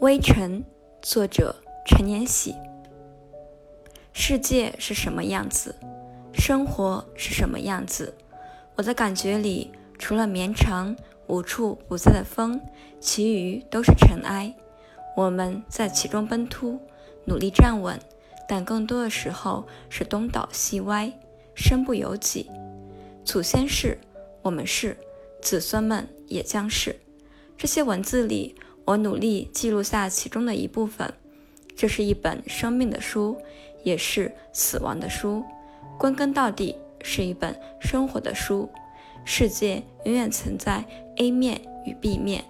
微尘，作者陈年喜。世界是什么样子？生活是什么样子？我的感觉里，除了绵长无处不在的风，其余都是尘埃。我们在其中奔突，努力站稳，但更多的时候是东倒西歪，身不由己。祖先是，我们是，子孙们也将是。这些文字里。我努力记录下其中的一部分。这是一本生命的书，也是死亡的书。归根到底，是一本生活的书。世界永远存在 A 面与 B 面，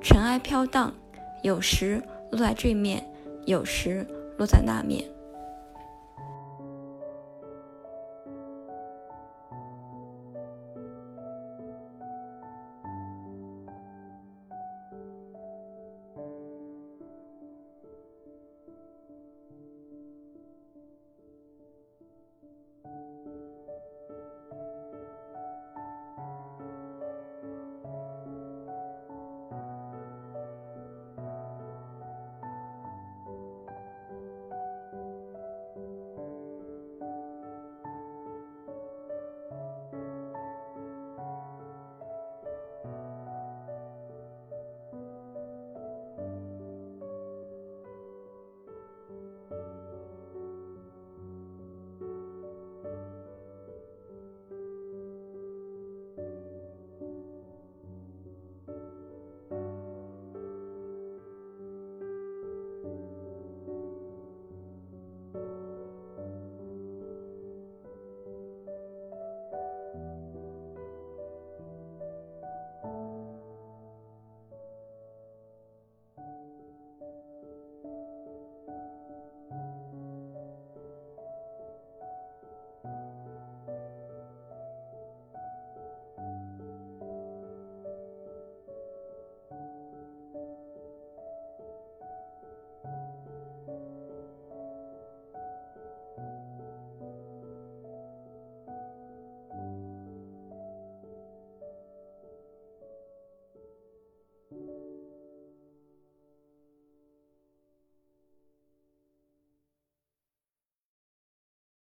尘埃飘荡，有时落在这面，有时落在那面。